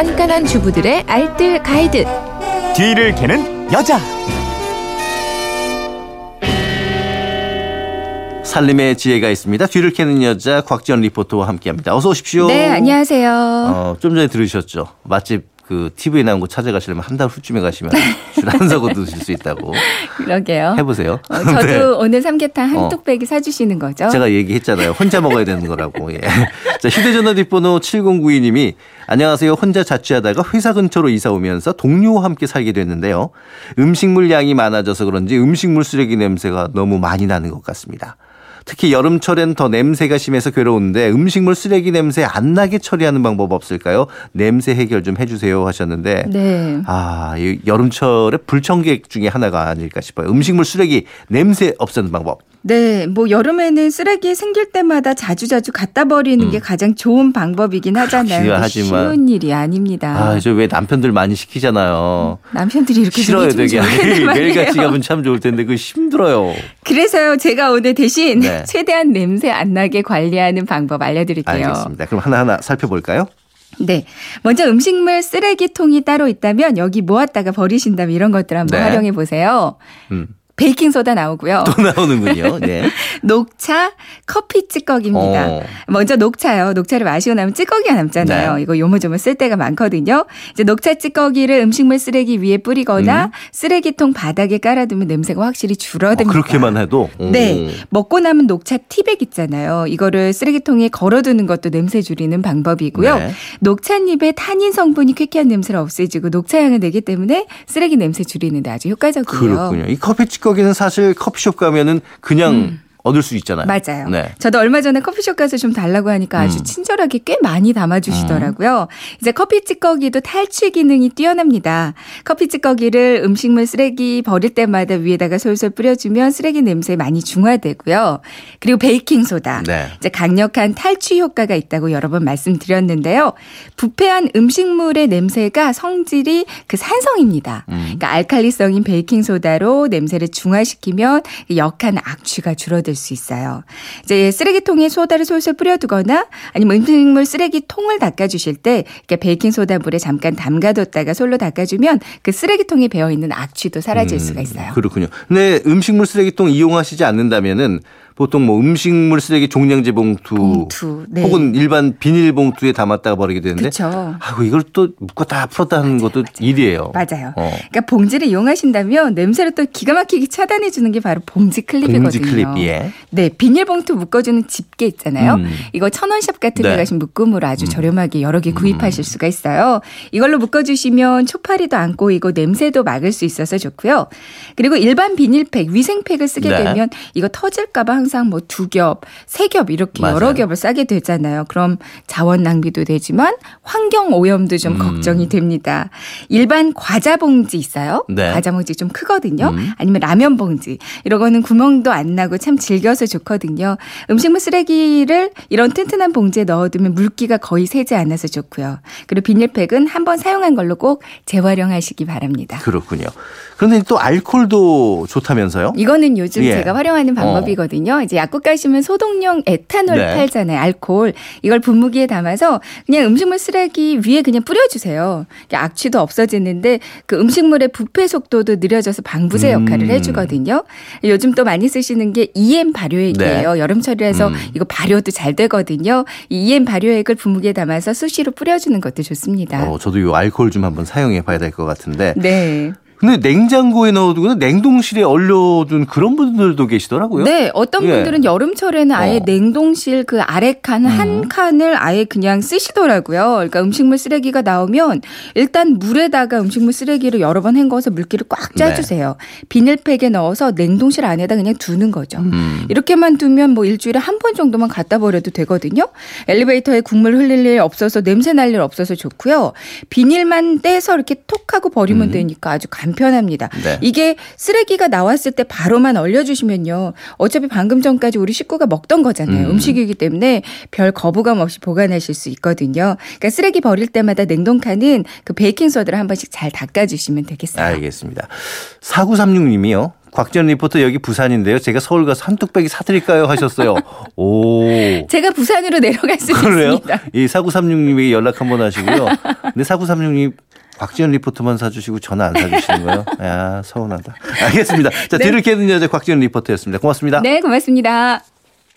깐깐한 주부들의 알뜰 가이드. 뒤를 캐는 여자. 살림의 지혜가 있습니다. 뒤를 캐는 여자 곽지연 리포터와 함께합니다. 어서 오십시오. 네, 안녕하세요. 어, 좀 전에 들으셨죠? 맛집 그 TV에 나온 거 찾아가시려면 한 달 후쯤에 가시면 줄 안 서고 드실 수 있다고. 그러게요. 해보세요. 어, 저도 네. 오늘 삼계탕 한 어. 뚝배기 사주시는 거죠? 제가 얘기했잖아요. 혼자 먹어야 되는 거라고. 예. 자, 휴대전화 뒷번호 7092님이 안녕하세요. 혼자 자취하다가 회사 근처로 이사 오면서 동료와 함께 살게 됐는데요. 음식물 양이 많아져서 그런지 음식물 쓰레기 냄새가 너무 많이 나는 것 같습니다. 특히 여름철엔 더 냄새가 심해서 괴로운데 음식물 쓰레기 냄새 안 나게 처리하는 방법 없을까요? 냄새 해결 좀 해주세요 하셨는데 네. 아, 이 여름철에 불청객 중에 하나가 아닐까 싶어요. 음식물 쓰레기 냄새 없애는 방법. 네, 뭐 여름에는 쓰레기 생길 때마다 자주자주 갖다 버리는 게 가장 좋은 방법이긴 하잖아요. 음. 하지만. 쉬운 일이 아닙니다. 아, 저 왜 남편들 많이 시키잖아요. 남편들이 이렇게 싫어요, 좀 되게. 매일같이. 가면 참 좋을 텐데, 그 힘들어요. 그래서요, 제가 오늘 대신 네. 최대한 냄새 안 나게 관리하는 방법 알려드릴게요. 알겠습니다. 그럼 하나하나 살펴볼까요? 네. 먼저 음식물 쓰레기통이 따로 있다면 여기 모았다가 버리신다면 이런 것들 한번 네. 활용해 보세요. 음. 베이킹 소다 나오고요. 또 나오는군요. 네. 녹차, 커피 찌꺼기입니다. 어. 먼저 녹차요. 녹차를 마시고 나면 찌꺼기가 남잖아요. 네. 이거 요모조모 쓸 때가 많거든요. 이제 녹차 찌꺼기를 음식물 쓰레기 위에 뿌리거나 쓰레기통 바닥에 깔아두면 냄새가 확실히 음. 어, 줄어듭니다. 그렇게만 해도. 오. 네. 먹고 남은 녹차 티백 있잖아요. 이거를 쓰레기통에 걸어두는 것도 냄새 줄이는 방법이고요. 네. 녹차잎에 탄닌 성분이 쾌쾌한 냄새를 없애주고 녹차향을 내기 때문에 쓰레기 냄새 줄이는데 아주 효과적이에요. 그렇군요. 이 커피 찌꺼기 는 사실 커피숍 가면은 그냥 얻을 수 있잖아요. 음. 맞아요. 네. 저도 얼마 전에 커피숍 가서 좀 달라고 하니까 아주 음. 친절하게 꽤 많이 담아주시더라고요. 이제 커피 찌꺼기도 탈취 기능이 뛰어납니다. 커피 찌꺼기를 음식물 쓰레기 버릴 때마다 위에다가 솔솔 뿌려주면 쓰레기 냄새 많이 중화되고요. 그리고 베이킹 소다. 네. 이제 강력한 탈취 효과가 있다고 여러 번 말씀드렸는데요. 부패한 음식물의 냄새가 성질이 그 산성입니다. 음. 그러니까 알칼리성인 베이킹 소다로 냄새를 중화시키면 역한 악취가 줄어들 수 있어요. 이제 쓰레기통에 소다를 솔솔 뿌려두거나 아니면 음식물 쓰레기통을 닦아주실 때 이렇게 베이킹 소다 물에 잠깐 담가뒀다가 솔로 닦아주면 그 쓰레기통에 배어 있는 악취도 사라질 수가 있어요. 그렇군요. 근데 음식물 쓰레기통 이용하시지 않는다면은 보통 뭐 음식물 쓰레기 종량제 봉투, 봉투, 네. 혹은 일반 비닐 봉투에 담았다가 버리게 되는데. 아이고 이걸 또 묶었다 풀었다 하는 것도 일이에요. 맞아요. 어. 그러니까 봉지를 이용하신다면 냄새를 또 기가 막히게 차단해 주는 게 바로 봉지 클립이거든요. 봉지 클립, 예. 네, 비닐 봉투 묶어주는 집게 있잖아요. 음. 이거 천원샵 같은 네. 데 가신 묶음으로 아주 저렴하게 여러 개 구입하실 수가 있어요. 이걸로 묶어주시면 초파리도 안 꼬이고 냄새도 막을 수 있어서 좋고요. 그리고 일반 비닐팩, 위생팩을 쓰게 네. 되면 이거 터질까봐 항상 뭐 두 겹, 세 겹 이렇게 맞아요. 여러 겹을 싸게 되잖아요. 그럼 자원 낭비도 되지만 환경 오염도 좀 음. 걱정이 됩니다. 일반 과자 봉지 있어요. 네. 과자 봉지 좀 크거든요. 음. 아니면 라면 봉지 이런 거는 구멍도 안 나고 참 즐겨서 좋거든요. 음식물 쓰레기를 이런 튼튼한 봉지에 넣어두면 물기가 거의 새지 않아서 좋고요. 그리고 비닐팩은 한번 사용한 걸로 꼭 재활용하시기 바랍니다. 그렇군요. 그런데 또 알코올도 좋다면서요? 이거는 요즘 예. 제가 활용하는 방법이거든요. 이제 약국 가시면 소독용 에탄올 네. 팔잖아요. 알코올. 이걸 분무기에 담아서 그냥 음식물 쓰레기 위에 그냥 뿌려주세요. 악취도 없어지는데 그 음식물의 부패 속도도 느려져서 방부제 역할을 음. 해주거든요. 요즘 또 많이 쓰시는 게 EM 발효액이에요. 네. 여름철이라서 음. 이거 발효도 잘 되거든요. 이 EM 발효액을 분무기에 담아서 수시로 뿌려주는 것도 좋습니다. 어, 저도 이 알코올 좀 한번 사용해 봐야 될 것 같은데. 네. 근데 냉장고에 넣어두거나 냉동실에 얼려둔 그런 분들도 계시더라고요. 네, 어떤 예. 분들은 여름철에는 아예 어. 냉동실 그 아래 칸한 칸을 아예 그냥 쓰시더라고요. 그러니까 음식물 쓰레기가 나오면 일단 물에다가 음식물 쓰레기를 여러 번 헹궈서 물기를 꽉 짜주세요. 비닐팩에 넣어서 냉동실 안에다 그냥 두는 거죠. 음. 이렇게만 두면 뭐 일주일에 한 번 정도만 갖다 버려도 되거든요. 엘리베이터에 국물 흘릴 일 없어서 냄새 날 일 없어서 좋고요. 비닐만 떼서 이렇게 톡 하고 버리면 되니까 아주 간편합니다. 음. 네. 이게 쓰레기가 나왔을 때 바로만 얼려주시면요. 어차피 방금 전까지 우리 식구가 먹던 거잖아요. 음. 음. 식이기 때문에 별 거부감 없이 보관하실 수 있거든요. 그러니까 쓰레기 버릴 때마다 냉동칸은 그 베이킹소다를 한 번씩 잘 닦아주시면 되겠어요. 알겠습니다. 4936님이요. 곽지연 리포터 여기 부산인데요. 제가 서울 가서 한 뚝배기 사드릴까요? 하셨어요. 오. 제가 부산으로 내려갈 수 그래요? 있습니다. 이 4936님에게 연락 한번 하시고요. 근데 4936님 곽지연 리포터만 사주시고 전화 안 사주시는 거예요? 야, 서운하다. 알겠습니다. 자, 네. 뒤를 캐는 여자 곽지연 리포터였습니다. 고맙습니다. 네, 고맙습니다.